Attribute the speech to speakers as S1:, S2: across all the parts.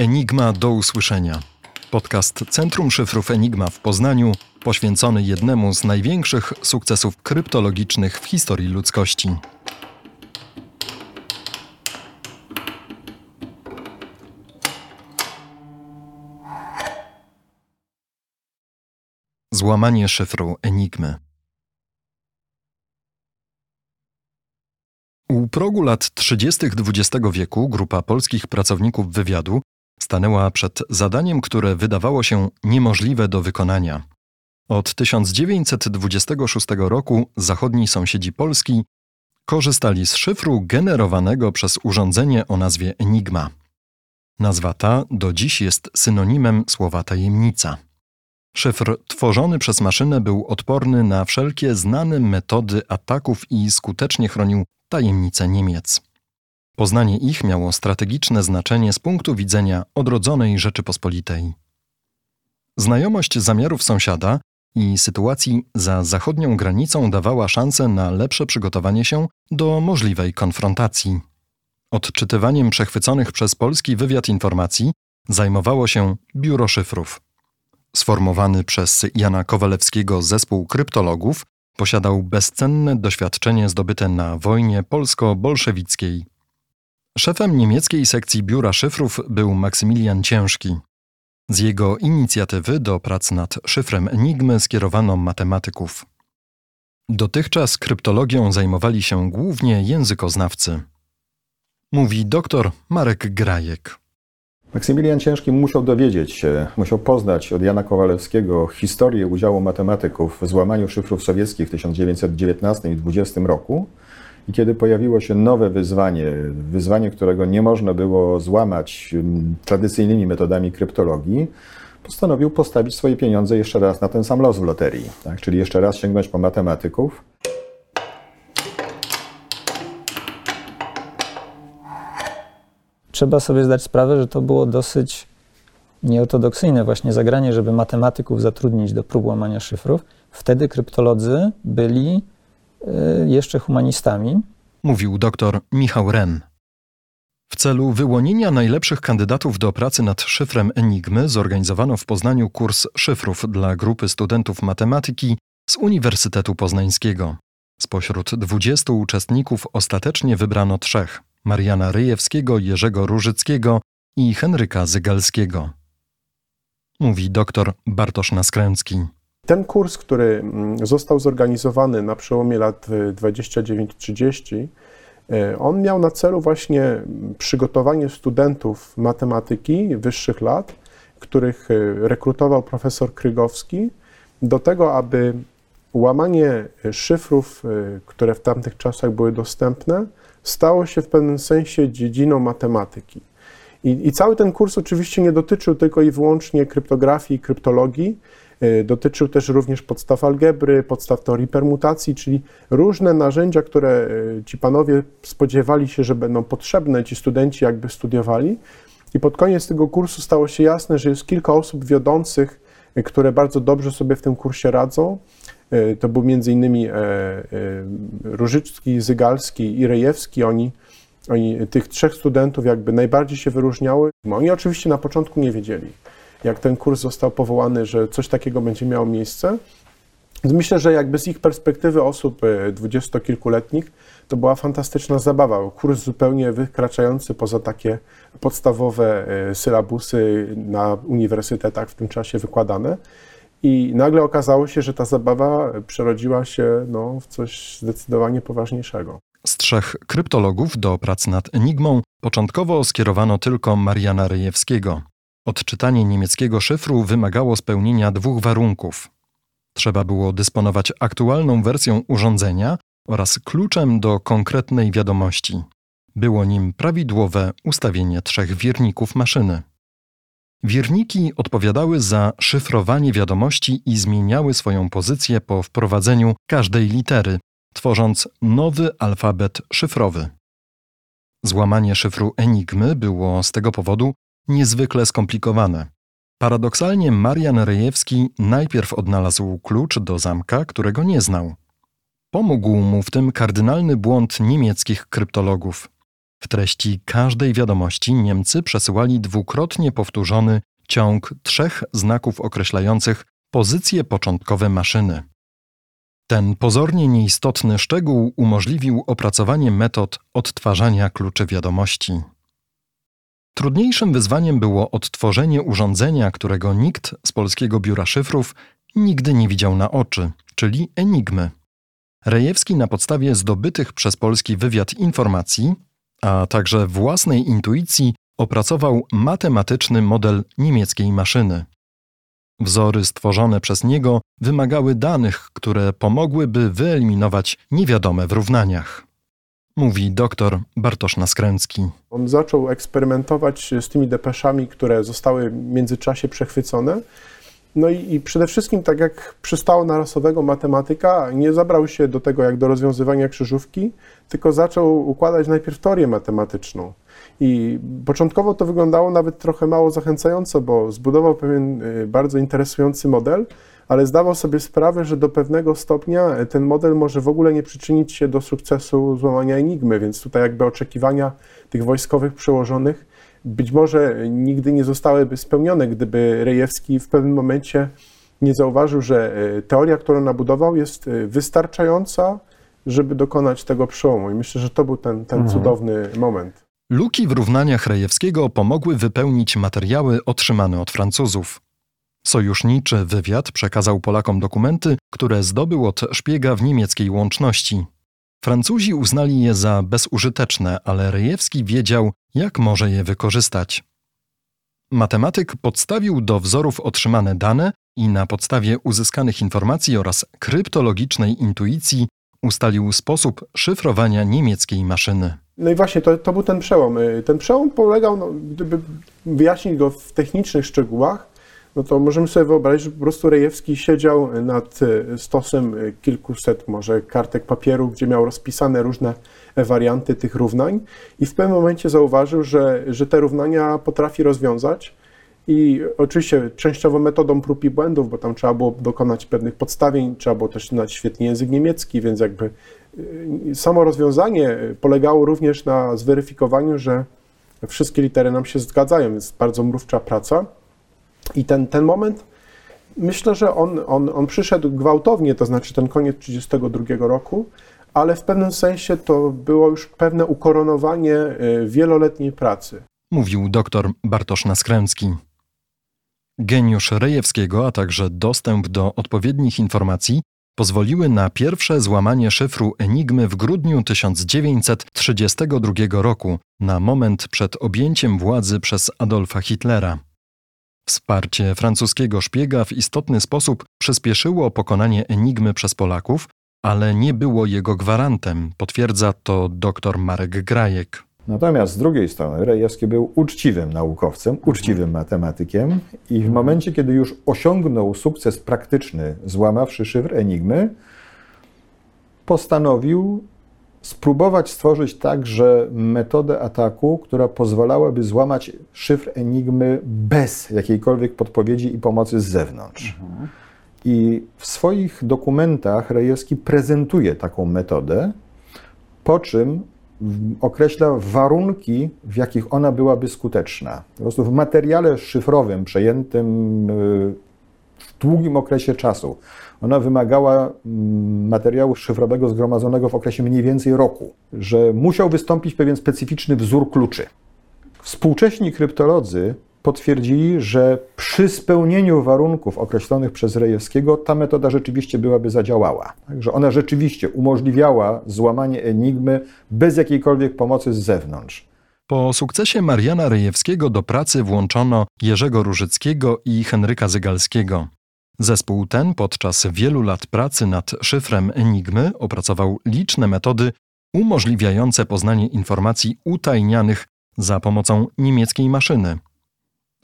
S1: Enigma do usłyszenia. Podcast Centrum Szyfrów Enigma w Poznaniu, poświęcony jednemu z największych sukcesów kryptologicznych w historii ludzkości. Złamanie szyfru Enigmy. U progu lat 30. XX wieku grupa polskich pracowników wywiadu stanęła przed zadaniem, które wydawało się niemożliwe do wykonania. Od 1926 roku zachodni sąsiedzi Polski korzystali z szyfru generowanego przez urządzenie o nazwie Enigma. Nazwa ta do dziś jest synonimem słowa tajemnica. Szyfr tworzony przez maszynę był odporny na wszelkie znane metody ataków i skutecznie chronił tajemnice Niemiec. Poznanie ich miało strategiczne znaczenie z punktu widzenia odrodzonej Rzeczypospolitej. Znajomość zamiarów sąsiada i sytuacji za zachodnią granicą dawała szansę na lepsze przygotowanie się do możliwej konfrontacji. Odczytywaniem przechwyconych przez polski wywiad informacji zajmowało się Biuro Szyfrów. Sformowany przez Jana Kowalewskiego zespół kryptologów posiadał bezcenne doświadczenie zdobyte na wojnie polsko-bolszewickiej. Szefem niemieckiej sekcji biura szyfrów był Maksymilian Ciężki. Z jego inicjatywy do prac nad szyfrem Enigmy skierowano matematyków. Dotychczas kryptologią zajmowali się głównie językoznawcy. Mówi dr Marek Grajek.
S2: Maksymilian Ciężki musiał dowiedzieć się, musiał poznać od Jana Kowalewskiego historię udziału matematyków w złamaniu szyfrów sowieckich w 1919 i 20 roku. I kiedy pojawiło się nowe wyzwanie, wyzwanie, którego nie można było złamać mm, tradycyjnymi metodami kryptologii, postanowił postawić swoje pieniądze jeszcze raz na ten sam los w loterii, tak? czyli jeszcze raz sięgnąć po matematyków.
S3: trzeba sobie zdać sprawę, że to było dosyć nieortodoksyjne właśnie zagranie, żeby matematyków zatrudnić do prób łamania szyfrów. Wtedy kryptolodzy byli jeszcze humanistami.
S1: Mówił dr Michał Ren. W celu wyłonienia najlepszych kandydatów do pracy nad szyfrem Enigmy zorganizowano w Poznaniu kurs szyfrów dla grupy studentów matematyki z Uniwersytetu Poznańskiego. Spośród 20 uczestników ostatecznie wybrano trzech. Mariana Ryjewskiego, Jerzego Różyckiego i Henryka Zygalskiego. Mówi dr Bartosz Naskręcki.
S4: Ten kurs, który mm, został zorganizowany na przełomie lat 29-30, y, y, on miał na celu właśnie przygotowanie studentów matematyki wyższych lat, których y, rekrutował profesor Krygowski, do tego, aby łamanie szyfrów, które w tamtych czasach były dostępne, stało się w pewnym sensie dziedziną matematyki. I, I, cały ten kurs oczywiście nie dotyczył tylko i wyłącznie kryptografii i kryptologii, e, dotyczył też również podstaw algebry, podstaw teorii permutacji, czyli różne narzędzia, które e, ci panowie spodziewali się, że będą potrzebne, ci studenci jakby studiowali. I pod koniec tego kursu stało się jasne, że jest kilka osób wiodących, e, które bardzo dobrze sobie w tym kursie radzą. To był między innymi Różycki, Zygalski i Rejewski. Oni, oni, tych trzech studentów jakby najbardziej się wyróżniały. Oni oczywiście na początku nie wiedzieli, jak ten kurs został powołany, że coś takiego będzie miało miejsce. Myślę, że jakby z ich perspektywy osób dwudziestokilkuletnich to była fantastyczna zabawa. Kurs zupełnie wykraczający poza takie podstawowe sylabusy na uniwersytetach w tym czasie wykładane. I nagle okazało się, że ta zabawa przerodziła się no, w coś zdecydowanie poważniejszego.
S1: Z trzech kryptologów do prac nad Enigmą początkowo skierowano tylko Mariana Ryjewskiego. Odczytanie niemieckiego szyfru wymagało spełnienia dwóch warunków. Trzeba było dysponować aktualną wersją urządzenia oraz kluczem do konkretnej wiadomości. Było nim prawidłowe ustawienie trzech wierników maszyny. Wierniki odpowiadały za szyfrowanie wiadomości i zmieniały swoją pozycję po wprowadzeniu każdej litery, tworząc nowy alfabet szyfrowy. Złamanie szyfru Enigmy było z tego powodu niezwykle skomplikowane. Paradoksalnie Marian Rejewski najpierw odnalazł klucz do zamka, którego nie znał. Pomógł mu w tym kardynalny błąd niemieckich kryptologów. W treści każdej wiadomości Niemcy przesyłali dwukrotnie powtórzony ciąg trzech znaków określających pozycje początkowe maszyny. Ten pozornie nieistotny szczegół umożliwił opracowanie metod odtwarzania kluczy wiadomości. Trudniejszym wyzwaniem było odtworzenie urządzenia, którego nikt z polskiego biura szyfrów nigdy nie widział na oczy, czyli enigmy. Rejewski na podstawie zdobytych przez polski wywiad informacji, a także własnej intuicji opracował matematyczny model niemieckiej maszyny. Wzory stworzone przez niego wymagały danych, które pomogłyby wyeliminować niewiadome w równaniach. Mówi doktor Bartosz Naskręcki.
S4: On zaczął eksperymentować z tymi depeszami, które zostały w międzyczasie przechwycone. No i, i przede wszystkim, tak jak przystało na rasowego matematyka, nie zabrał się do tego jak do rozwiązywania krzyżówki, tylko zaczął układać najpierw teorię matematyczną. I początkowo to wyglądało nawet trochę mało zachęcająco, bo zbudował pewien y, bardzo interesujący model, ale zdawał sobie sprawę, że do pewnego stopnia ten model może w ogóle nie przyczynić się do sukcesu złamania enigmy, więc tutaj jakby oczekiwania tych wojskowych przełożonych być może nigdy nie zostałyby spełnione, gdyby Rejewski w pewnym momencie nie zauważył, że y, teoria, którą nabudował, jest y, wystarczająca, żeby dokonać tego przełomu. I myślę, że to był ten, ten mhm. cudowny moment.
S1: Luki w równaniach Rejewskiego pomogły wypełnić materiały otrzymane od Francuzów. Sojuszniczy wywiad przekazał Polakom dokumenty, które zdobył od szpiega w niemieckiej łączności. Francuzi uznali je za bezużyteczne, ale Rejewski wiedział, jak może je wykorzystać. Matematyk podstawił do wzorów otrzymane dane i na podstawie uzyskanych informacji oraz kryptologicznej intuicji ustalił sposób szyfrowania niemieckiej maszyny.
S4: No i właśnie to, to był ten przełom. Y, ten przełom polegał, no, gdyby wyjaśnić go w technicznych szczegółach, no to możemy sobie wyobrazić, że po prostu Rejewski siedział nad y, stosem y, kilkuset może kartek papieru, gdzie miał rozpisane różne warianty tych równań i w pewnym momencie zauważył, że, że te równania potrafi rozwiązać i oczywiście częściowo metodą prób i błędów, bo tam trzeba było dokonać pewnych podstawień, trzeba było też znać świetnie język niemiecki, więc jakby samo rozwiązanie polegało również na zweryfikowaniu, że wszystkie litery nam się zgadzają, więc bardzo mrówcza praca. I ten, ten moment, myślę, że on, on, on przyszedł gwałtownie, to znaczy ten koniec 1932 roku, ale w pewnym sensie to było już pewne ukoronowanie y, wieloletniej pracy.
S1: Mówił dr Bartosz Naskręcki. Geniusz Rejewskiego, a także dostęp do odpowiednich informacji pozwoliły na pierwsze złamanie szyfru Enigmy w grudniu 1932 roku, na moment przed objęciem władzy przez Adolfa Hitlera. Wsparcie francuskiego szpiega w istotny sposób przyspieszyło pokonanie Enigmy przez Polaków, ale nie było jego gwarantem, potwierdza to dr Marek Grajek.
S2: Natomiast z drugiej strony Rejewski był uczciwym naukowcem, uczciwym matematykiem i w momencie, kiedy już osiągnął sukces praktyczny, złamawszy szyfr Enigmy, postanowił spróbować stworzyć także metodę ataku, która pozwalałaby złamać szyfr Enigmy bez jakiejkolwiek podpowiedzi i pomocy z zewnątrz. I w swoich dokumentach Rejewski prezentuje taką metodę, po czym określa warunki, w jakich ona byłaby skuteczna. Po prostu w materiale szyfrowym przejętym y, w długim okresie czasu. Ona wymagała mm, materiału szyfrowego zgromadzonego w okresie mniej więcej roku, że musiał wystąpić pewien specyficzny wzór kluczy. Współcześni kryptolodzy potwierdzili, że przy spełnieniu warunków określonych przez Rejewskiego ta metoda rzeczywiście byłaby zadziałała. Także ona rzeczywiście umożliwiała złamanie enigmy bez jakiejkolwiek pomocy z zewnątrz.
S1: Po sukcesie Mariana Rejewskiego do pracy włączono Jerzego Różyckiego i Henryka Zygalskiego. Zespół ten podczas wielu lat pracy nad szyfrem Enigmy opracował liczne metody umożliwiające poznanie informacji utajnianych za pomocą niemieckiej maszyny.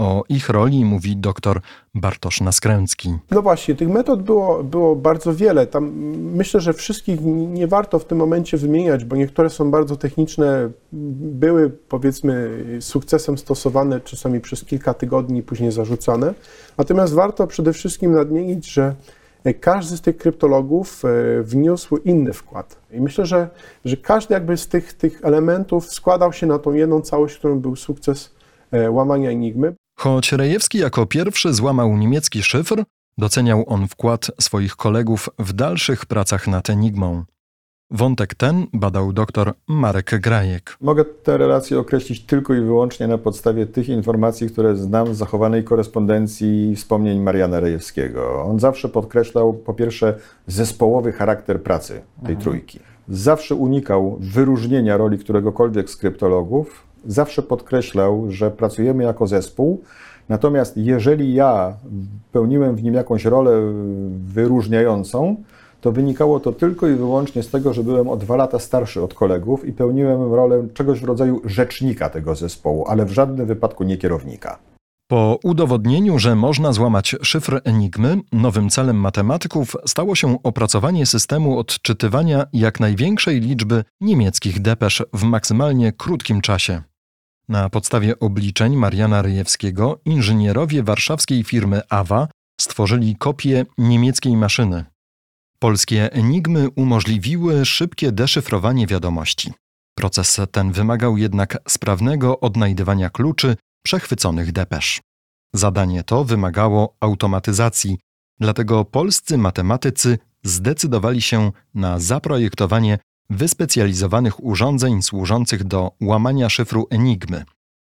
S1: O ich roli mówi dr Bartosz Naskręcki.
S4: No właśnie, tych metod było, było bardzo wiele. Tam myślę, że wszystkich nie warto w tym momencie wymieniać, bo niektóre są bardzo techniczne, były powiedzmy sukcesem stosowane czasami przez kilka tygodni, później zarzucane. Natomiast warto przede wszystkim nadmienić, że każdy z tych kryptologów wniósł inny wkład. I myślę, że, że każdy jakby z tych, tych elementów składał się na tą jedną całość, którą był sukces łamania Enigmy.
S1: Choć Rejewski jako pierwszy złamał niemiecki szyfr, doceniał on wkład swoich kolegów w dalszych pracach nad Enigmą. Wątek ten badał dr Marek Grajek.
S2: Mogę te relacje określić tylko i wyłącznie na podstawie tych informacji, które znam z zachowanej korespondencji wspomnień Mariana Rejewskiego. On zawsze podkreślał po pierwsze zespołowy charakter pracy tej mhm. trójki. Zawsze unikał wyróżnienia roli któregokolwiek z kryptologów. Zawsze podkreślał, że pracujemy jako zespół, Natomiast jeżeli ja pełniłem w nim jakąś rolę wyróżniającą, to wynikało to tylko i wyłącznie z tego, że byłem o dwa lata starszy od kolegów i pełniłem rolę czegoś w rodzaju rzecznika tego zespołu, ale w żadnym wypadku nie kierownika.
S1: Po udowodnieniu, że można złamać szyfr Enigmy, nowym celem matematyków stało się opracowanie systemu odczytywania jak największej liczby niemieckich depesz w maksymalnie krótkim czasie. Na podstawie obliczeń Mariana Ryjewskiego inżynierowie warszawskiej firmy AWA stworzyli kopię niemieckiej maszyny. Polskie enigmy umożliwiły szybkie deszyfrowanie wiadomości. Proces ten wymagał jednak sprawnego odnajdywania kluczy przechwyconych depesz. Zadanie to wymagało automatyzacji, dlatego polscy matematycy zdecydowali się na zaprojektowanie wyspecjalizowanych urządzeń służących do łamania szyfru Enigmy,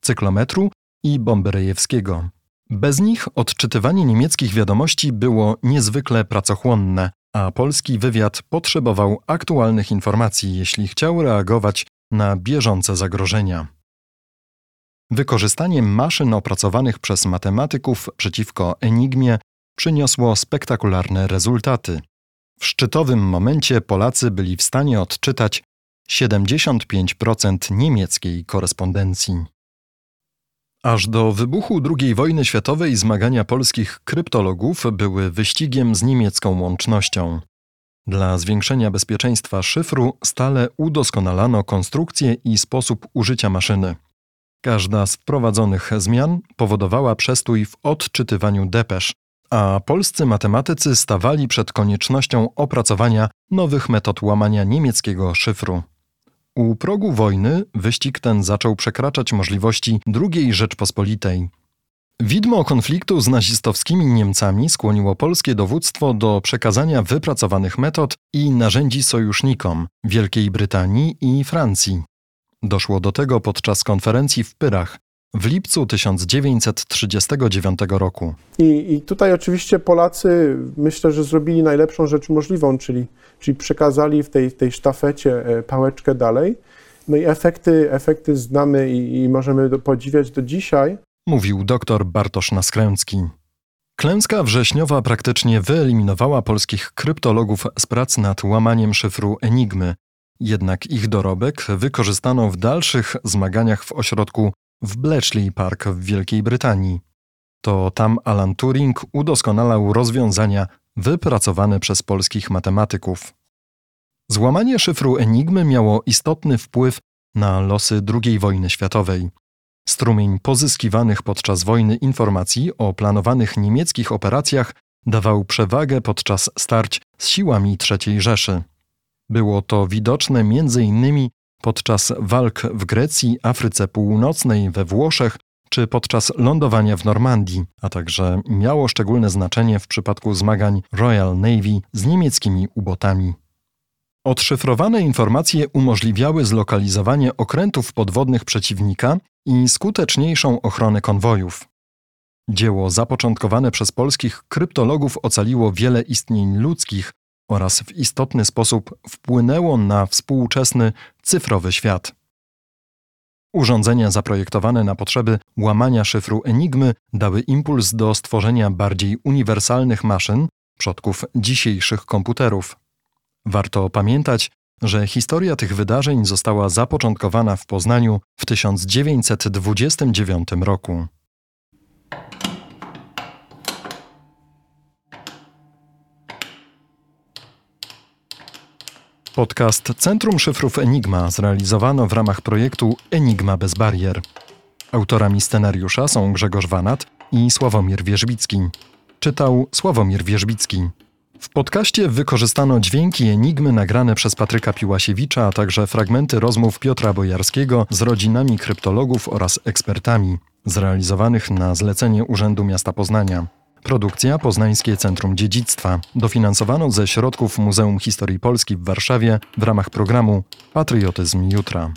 S1: cyklometru i bomby rejewskiego. Bez nich odczytywanie niemieckich wiadomości było niezwykle pracochłonne, a polski wywiad potrzebował aktualnych informacji, jeśli chciał reagować na bieżące zagrożenia. Wykorzystanie maszyn opracowanych przez matematyków przeciwko Enigmie przyniosło spektakularne rezultaty. W szczytowym momencie Polacy byli w stanie odczytać 75% niemieckiej korespondencji. Aż do wybuchu II wojny światowej zmagania polskich kryptologów były wyścigiem z niemiecką łącznością. Dla zwiększenia bezpieczeństwa szyfru stale udoskonalano konstrukcję i sposób użycia maszyny. Każda z wprowadzonych zmian powodowała przestój w odczytywaniu depesz, a polscy matematycy stawali przed koniecznością opracowania nowych metod łamania niemieckiego szyfru. U progu wojny wyścig ten zaczął przekraczać możliwości II Rzeczpospolitej. Widmo konfliktu z nazistowskimi Niemcami skłoniło polskie dowództwo do przekazania wypracowanych metod i narzędzi sojusznikom Wielkiej Brytanii i Francji. Doszło do tego podczas konferencji w Pyrach w lipcu 1939 roku.
S4: I, I, tutaj oczywiście Polacy myślę, że zrobili najlepszą rzecz możliwą, czyli, czyli przekazali w tej, w tej sztafecie e, pałeczkę dalej. No i efekty, efekty znamy i, i możemy podziwiać do dzisiaj.
S1: Mówił dr Bartosz Naskręcki. Klęska wrześniowa praktycznie wyeliminowała polskich kryptologów z prac nad łamaniem szyfru Enigmy. Jednak ich dorobek wykorzystano w dalszych zmaganiach w ośrodku w Bletchley Park w Wielkiej Brytanii. To tam Alan Turing udoskonalał rozwiązania wypracowane przez polskich matematyków. Złamanie szyfru Enigmy miało istotny wpływ na losy II wojny światowej. Strumień pozyskiwanych podczas wojny informacji o planowanych niemieckich operacjach dawał przewagę podczas starć z siłami III Rzeszy. Było to widoczne m.in podczas walk w Grecji, Afryce Północnej, we Włoszech czy podczas lądowania w Normandii, a także miało szczególne znaczenie w przypadku zmagań Royal Navy z niemieckimi ubotami. Odszyfrowane informacje umożliwiały zlokalizowanie okrętów podwodnych przeciwnika i skuteczniejszą ochronę konwojów. Dzieło zapoczątkowane przez polskich kryptologów ocaliło wiele istnień ludzkich, oraz w istotny sposób wpłynęło na współczesny cyfrowy świat. Urządzenia zaprojektowane na potrzeby łamania szyfru Enigmy dały impuls do stworzenia bardziej uniwersalnych maszyn, przodków dzisiejszych komputerów. Warto pamiętać, że historia tych wydarzeń została zapoczątkowana w Poznaniu w 1929 roku. Podcast Centrum Szyfrów Enigma zrealizowano w ramach projektu Enigma bez barier. Autorami scenariusza są Grzegorz Wanat i Sławomir Wierzbicki. Czytał Sławomir Wierzbicki. W podcaście wykorzystano dźwięki Enigmy nagrane przez Patryka Piłasiewicza, a także fragmenty rozmów Piotra Bojarskiego z rodzinami kryptologów oraz ekspertami, zrealizowanych na zlecenie Urzędu Miasta Poznania. Produkcja Poznańskie Centrum Dziedzictwa dofinansowano ze środków Muzeum Historii Polski w Warszawie w ramach programu Patriotyzm Jutra.